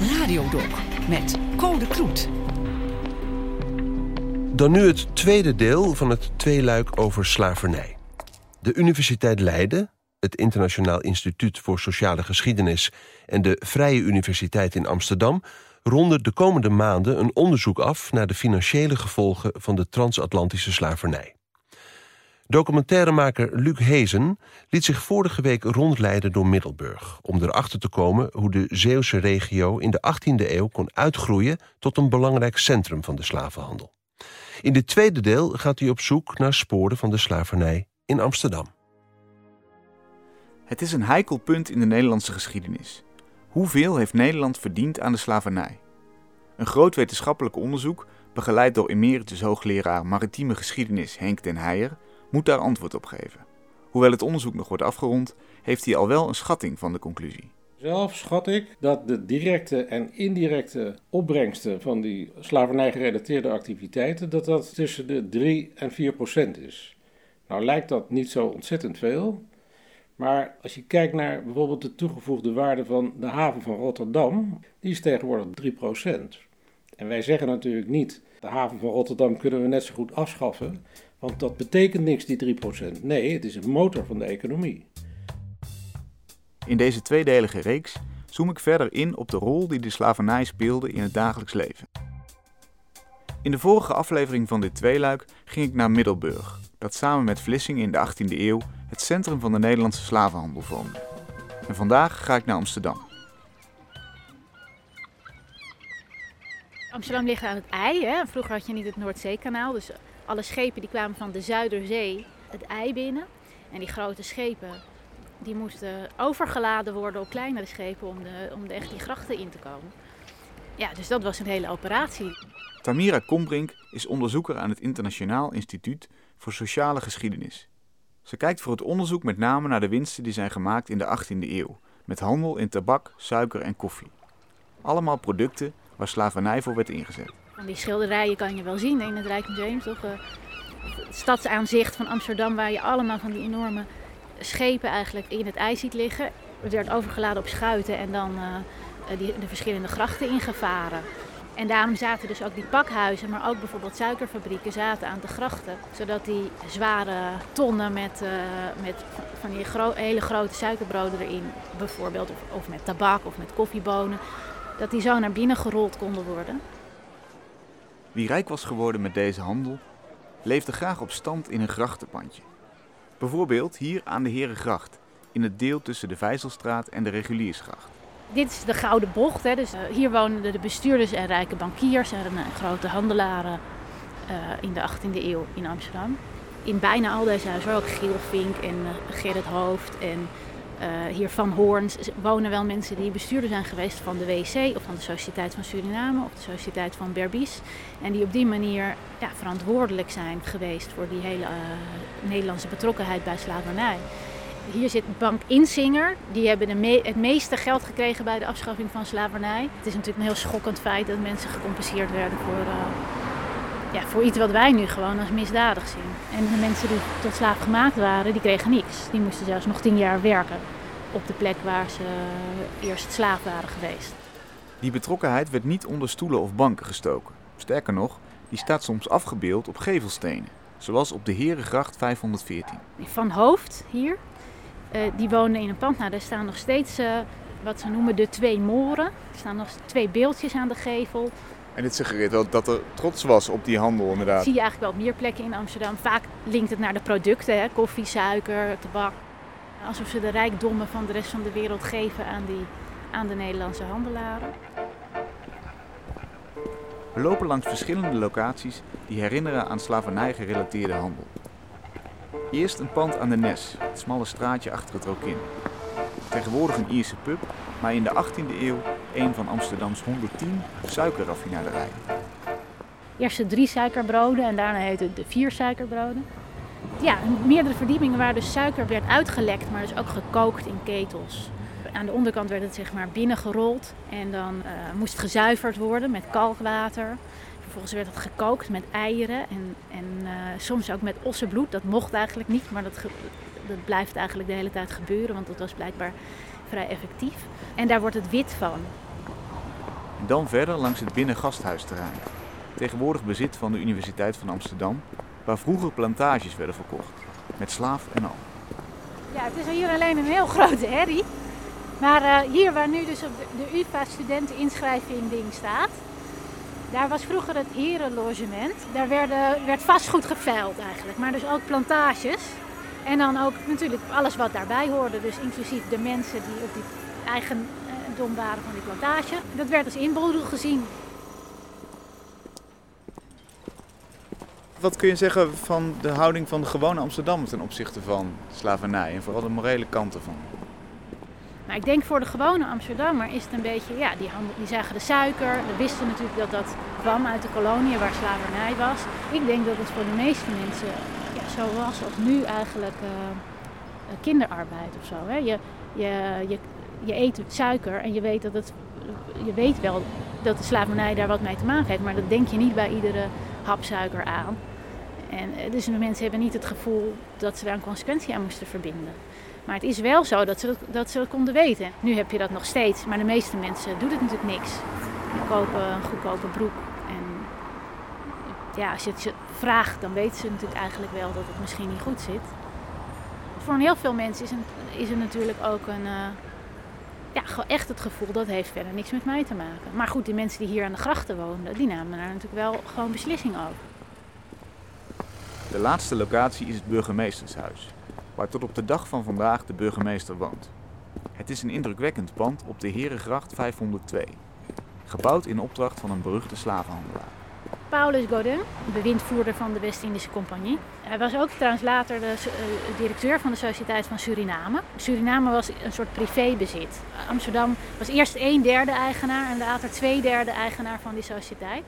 Radiodoc met Code Kloet. Dan nu het tweede deel van het tweeluik over slavernij. De Universiteit Leiden, het Internationaal Instituut voor Sociale Geschiedenis en de Vrije Universiteit in Amsterdam ronden de komende maanden een onderzoek af naar de financiële gevolgen van de transatlantische slavernij. Documentairemaker Luc Hezen liet zich vorige week rondleiden door Middelburg... om erachter te komen hoe de Zeeuwse regio in de 18e eeuw kon uitgroeien... tot een belangrijk centrum van de slavenhandel. In dit tweede deel gaat hij op zoek naar sporen van de slavernij in Amsterdam. Het is een heikel punt in de Nederlandse geschiedenis. Hoeveel heeft Nederland verdiend aan de slavernij? Een groot wetenschappelijk onderzoek, begeleid door emeritus hoogleraar maritieme geschiedenis Henk den Heijer, moet daar antwoord op geven. Hoewel het onderzoek nog wordt afgerond, heeft hij al wel een schatting van de conclusie. Zelf schat ik dat de directe en indirecte opbrengsten van die slavernij-gerelateerde activiteiten, dat dat tussen de 3 en 4 procent is. Nou lijkt dat niet zo ontzettend veel, maar als je kijkt naar bijvoorbeeld de toegevoegde waarde van de haven van Rotterdam, die is tegenwoordig 3 procent. En wij zeggen natuurlijk niet, de haven van Rotterdam kunnen we net zo goed afschaffen, want dat betekent niks, die 3%. Nee, het is een motor van de economie. In deze tweedelige reeks zoom ik verder in op de rol die de slavernij speelde in het dagelijks leven. In de vorige aflevering van dit tweeluik ging ik naar Middelburg, dat samen met Vlissingen in de 18e eeuw het centrum van de Nederlandse slavenhandel vormde. En vandaag ga ik naar Amsterdam. Amsterdam ligt aan het IJ. Hè? Vroeger had je niet het Noordzeekanaal, dus alle schepen die kwamen van de Zuiderzee het ei binnen. En die grote schepen die moesten overgeladen worden op kleinere schepen om, de, om de echt die grachten in te komen. Ja, dus dat was een hele operatie. Tamira Kombrink is onderzoeker aan het Internationaal Instituut voor Sociale Geschiedenis. Ze kijkt voor het onderzoek met name naar de winsten die zijn gemaakt in de 18e eeuw, met handel in tabak, suiker en koffie. Allemaal producten waar slavernij voor werd ingezet. Die schilderijen kan je wel zien in het Rijksmuseum, toch? Het eh, stadsaanzicht van Amsterdam, waar je allemaal van die enorme schepen eigenlijk in het ijs ziet liggen. Het werd overgeladen op schuiten en dan uh, die, de verschillende grachten ingevaren. En daarom zaten dus ook die pakhuizen, maar ook bijvoorbeeld suikerfabrieken zaten aan de grachten. Zodat die zware tonnen met, met van die hele grote suikerbroden erin, bijvoorbeeld, of, of met tabak of met koffiebonen, dat die zo naar binnen gerold konden worden. Wie rijk was geworden met deze handel, leefde graag op stand in een grachtenpandje. Bijvoorbeeld hier aan de Herengracht, in het deel tussen de Vijzelstraat en de Reguliersgracht. Dit is de Gouden Bocht. Hè. Dus, uh, hier woonden de bestuurders en rijke bankiers en uh, grote handelaren uh, in de 18e eeuw in Amsterdam. In bijna al deze huizen, ook Giel Vink en Gerrit Hoofd en uh, hier Van Hoorns wonen wel mensen die bestuurder zijn geweest van de WC of van de Sociëteit van Suriname of de Sociëteit van Berbice. En die op die manier ja, verantwoordelijk zijn geweest voor die hele uh, Nederlandse betrokkenheid bij slavernij. Hier zit Bank Insinger. Die hebben het meeste geld gekregen bij de afschaffing van slavernij. Het is natuurlijk een heel schokkend feit dat mensen gecompenseerd werden voor, uh, ja, voor iets wat wij nu gewoon als misdadig zien. En de mensen die tot slaaf gemaakt waren, die kregen niks. Die moesten zelfs nog tien jaar werken op de plek waar ze eerst slaaf waren geweest. Die betrokkenheid werd niet onder stoelen of banken gestoken. Sterker nog, die staat soms afgebeeld op gevelstenen, zoals op de Herengracht 514. Van Hoofd hier, uh, die woonde in een pand. Nou, daar staan nog steeds uh, wat ze noemen de twee moren. Er staan nog twee beeldjes aan de gevel. En dit suggereert wel dat er trots was op die handel inderdaad. Dat zie je eigenlijk wel op meer plekken in Amsterdam. Vaak linkt het naar de producten, hè? koffie, suiker, tabak. Alsof ze de rijkdommen van de rest van de wereld geven aan, die, aan de Nederlandse handelaren. We lopen langs verschillende locaties die herinneren aan slavernij-gerelateerde handel. Eerst een pand aan de Nes, het smalle straatje achter het Rokin. Tegenwoordig een Ierse pub, maar in de 18e eeuw een van Amsterdams 110 suikerraffinaderijen. Eerst de drie suikerbroden en daarna heette het de vier suikerbroden. Ja, meerdere verdiepingen waar dus suiker werd uitgelekt, maar dus ook gekookt in ketels. Aan de onderkant werd het zeg maar binnengerold en dan uh, moest het gezuiverd worden met kalkwater. Vervolgens werd het gekookt met eieren en, en uh, soms ook met ossenbloed. Dat mocht eigenlijk niet, maar dat, dat blijft eigenlijk de hele tijd gebeuren, want dat was blijkbaar vrij effectief. En daar wordt het wit van. Dan verder langs het binnengasthuisterrein, tegenwoordig bezit van de Universiteit van Amsterdam, waar vroeger plantages werden verkocht, met slaaf en al. Ja, het is hier alleen een heel grote herrie. Maar uh, hier waar nu dus op de, de UvA studenteninschrijving ding staat, daar was vroeger het herenlogement. Daar werden, werd vastgoed geveild eigenlijk, maar dus ook plantages. En dan ook natuurlijk alles wat daarbij hoorde, dus inclusief de mensen die op die eigendom waren van die plantage. Dat werd als inboedel gezien. Wat kun je zeggen van de houding van de gewone Amsterdam ten opzichte van slavernij en vooral de morele kanten van? Maar ik denk voor de gewone Amsterdammer is het een beetje, ja, die, handel, die zagen de suiker. We wisten natuurlijk dat dat kwam uit de koloniën waar slavernij was. Ik denk dat het voor de meeste mensen zo was als nu eigenlijk uh, kinderarbeid of zo. Hè. Je, je, je, je eet suiker en je weet dat het, je weet wel dat de slavernij daar wat mee te maken heeft, maar dat denk je niet bij iedere hap suiker aan. En eh, dus de mensen hebben niet het gevoel dat ze daar een consequentie aan moesten verbinden. Maar het is wel zo dat ze, dat ze konden weten. Nu heb je dat nog steeds, maar de meeste mensen doen het natuurlijk niks. Die kopen een goedkope broek. Ja, als je het vraagt, dan weten ze natuurlijk eigenlijk wel dat het misschien niet goed zit. Voor heel veel mensen is, het is er natuurlijk ook een, uh, ja, echt het gevoel dat heeft verder niks met mij te maken. Maar goed, die mensen die hier aan de grachten woonden, die namen daar natuurlijk wel gewoon beslissing over. De laatste locatie is het burgemeestershuis waar tot op de dag van vandaag de burgemeester woont. Het is een indrukwekkend pand op de Herengracht 502, gebouwd in opdracht van een beruchte slavenhandelaar. Paulus Godin, bewindvoerder van de West-Indische Compagnie. Hij was ook trouwens later de uh, directeur van de Sociëteit van Suriname. Suriname was een soort privébezit. Amsterdam was eerst een derde eigenaar en later twee derde eigenaar van die sociëteit.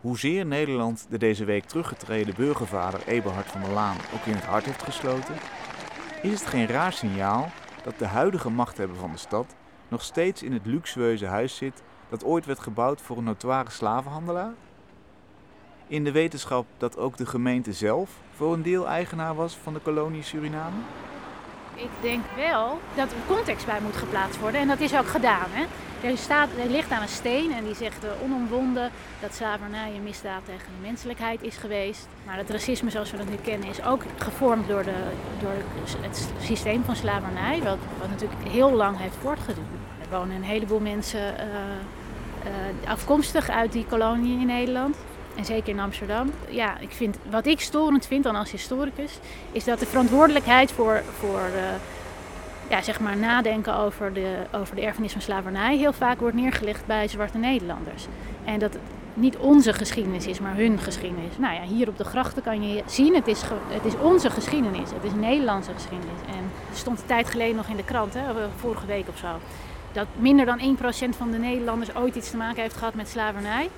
Hoezeer Nederland de deze week teruggetreden burgervader Eberhard van der Laan ook in het hart heeft gesloten, is het geen raar signaal dat de huidige machthebber van de stad nog steeds in het luxueuze huis zit dat ooit werd gebouwd voor een notoire slavenhandelaar? In de wetenschap dat ook de gemeente zelf voor een deel eigenaar was van de kolonie Suriname? Ik denk wel dat er context bij moet geplaatst worden en dat is ook gedaan. Hè? Er, staat, er ligt aan een steen en die zegt uh, onomwonden dat slavernij een misdaad tegen de menselijkheid is geweest. Maar het racisme zoals we dat nu kennen is ook gevormd door, de, door het systeem van slavernij, wat, natuurlijk heel lang heeft voortgeduurd. Er wonen een heleboel mensen uh, uh, afkomstig uit die kolonie in Nederland. En zeker in Amsterdam. Ja, ik vind, wat ik storend vind dan als historicus, is dat de verantwoordelijkheid voor, voor ja, zeg maar nadenken over de, over de erfenis van slavernij heel vaak wordt neergelegd bij zwarte Nederlanders. En dat het niet onze geschiedenis is, maar hun geschiedenis. Nou ja, hier op de grachten kan je zien, het is, het is onze geschiedenis. Het is Nederlandse geschiedenis. En er stond een tijd geleden nog in de krant, hè, vorige week of zo, dat minder dan 1% van de Nederlanders ooit iets te maken heeft gehad met slavernij.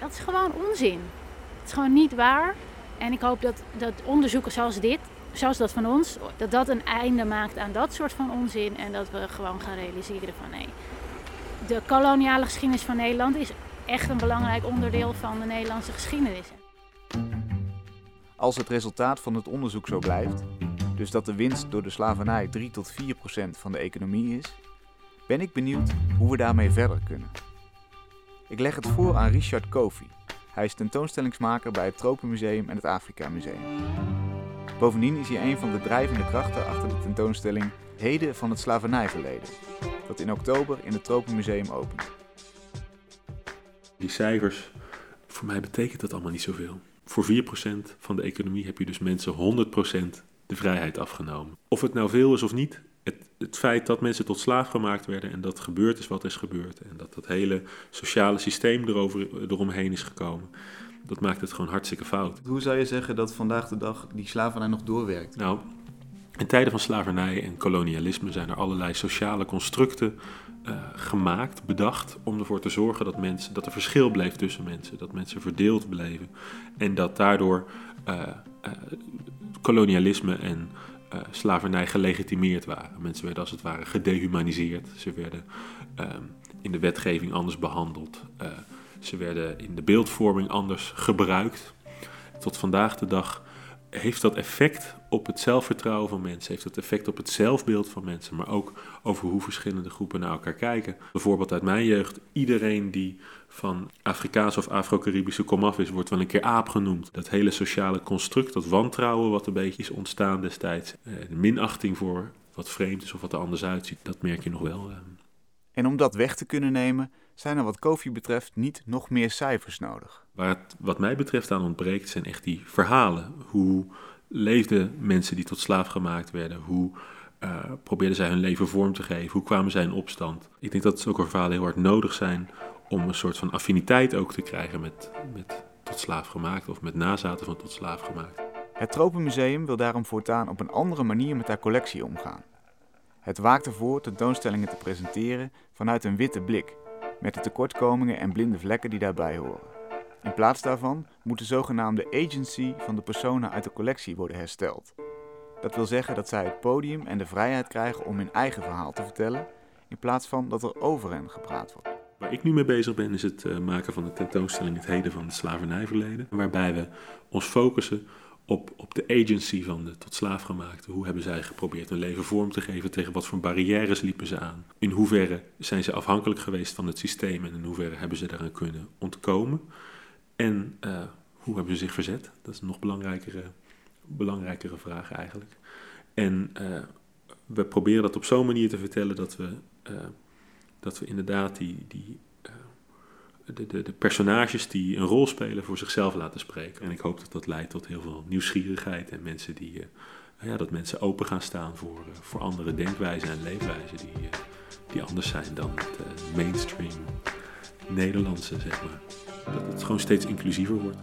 Dat is gewoon onzin. Het is gewoon niet waar. En ik hoop dat, dat onderzoeken zoals dit, zoals dat van ons, dat dat een einde maakt aan dat soort van onzin. En dat we gewoon gaan realiseren van nee, de koloniale geschiedenis van Nederland is echt een belangrijk onderdeel van de Nederlandse geschiedenis. Als het resultaat van het onderzoek zo blijft, dus dat de winst door de slavernij 3 tot 4 procent van de economie is, ben ik benieuwd hoe we daarmee verder kunnen. Ik leg het voor aan Richard Kofi. Hij is tentoonstellingsmaker bij het Tropenmuseum en het Afrika Museum. Bovendien is hij een van de drijvende krachten achter de tentoonstelling Heden van het slavernijverleden, dat in oktober in het Tropenmuseum opent. Die cijfers, voor mij betekent dat allemaal niet zoveel. Voor 4% van de economie heb je dus mensen 100% de vrijheid afgenomen. Of het nou veel is of niet, het, het, feit dat mensen tot slaaf gemaakt werden en dat gebeurd is wat is gebeurd en dat dat hele sociale systeem erover, eromheen is gekomen, dat maakt het gewoon hartstikke fout. Hoe zou je zeggen dat vandaag de dag die slavernij nog doorwerkt? Nou, in tijden van slavernij en kolonialisme zijn er allerlei sociale constructen uh, gemaakt, bedacht, om ervoor te zorgen dat, mensen, dat er verschil bleef tussen mensen, dat mensen verdeeld bleven en dat daardoor uh, uh, kolonialisme en slavernij gelegitimeerd waren. Mensen werden als het ware gedehumaniseerd, ze werden ehm, in de wetgeving anders behandeld. Ze werden in de beeldvorming anders gebruikt. Tot vandaag de dag heeft dat effect op het zelfvertrouwen van mensen, heeft dat effect op het zelfbeeld van mensen, maar ook over hoe verschillende groepen naar elkaar kijken. Bijvoorbeeld uit mijn jeugd, iedereen die van Afrikaans of Afro-Caribische komaf is, wordt wel een keer aap genoemd. Dat hele sociale construct, dat wantrouwen wat een beetje is ontstaan destijds, eh, de minachting voor wat vreemd is of wat er anders uitziet, dat merk je nog wel. Eh. En om dat weg te kunnen nemen, zijn er wat koffie betreft niet nog meer cijfers nodig. Waar het wat mij betreft aan ontbreekt zijn echt die verhalen. Hoe leefden mensen die tot slaaf gemaakt werden? Hoe uh, probeerden zij hun leven vorm te geven? Hoe kwamen zij in opstand? Ik denk dat zulke verhalen heel hard nodig zijn om een soort van affiniteit ook te krijgen met, met tot slaaf gemaakt of met nazaten van tot slaaf gemaakt. Het Tropenmuseum wil daarom voortaan op een andere manier met haar collectie omgaan. Het waakt ervoor tentoonstellingen te presenteren vanuit een witte blik, met de tekortkomingen en blinde vlekken die daarbij horen. In plaats daarvan moet de zogenaamde agency van de personen uit de collectie worden hersteld. Dat wil zeggen dat zij het podium en de vrijheid krijgen om hun eigen verhaal te vertellen, in plaats van dat er over hen gepraat wordt. Waar ik nu mee bezig ben, is het eh, maken van de tentoonstelling Het Heden van het Slavernijverleden. Waarbij we ons focussen op, op de agency van de tot slaafgemaakte. Hoe hebben zij geprobeerd hun leven vorm te geven? Tegen wat voor barrières liepen ze aan? In hoeverre zijn ze afhankelijk geweest van het systeem en in hoeverre hebben ze daaraan kunnen ontkomen? En uh, hoe hebben ze zich verzet? Dat is een nog belangrijkere, belangrijkere vraag eigenlijk. En uh, we proberen dat op zo'n manier te vertellen dat we, uh, dat we inderdaad die, die de, de, de, personages die een rol spelen voor zichzelf laten spreken. En ik hoop dat dat leidt tot heel veel nieuwsgierigheid en mensen die, uh, ja, dat mensen open gaan staan voor, uh, voor andere denkwijzen en leefwijzen die, uh, die anders zijn dan het mainstream Nederlandse, zeg maar. Dat het gewoon steeds inclusiever wordt.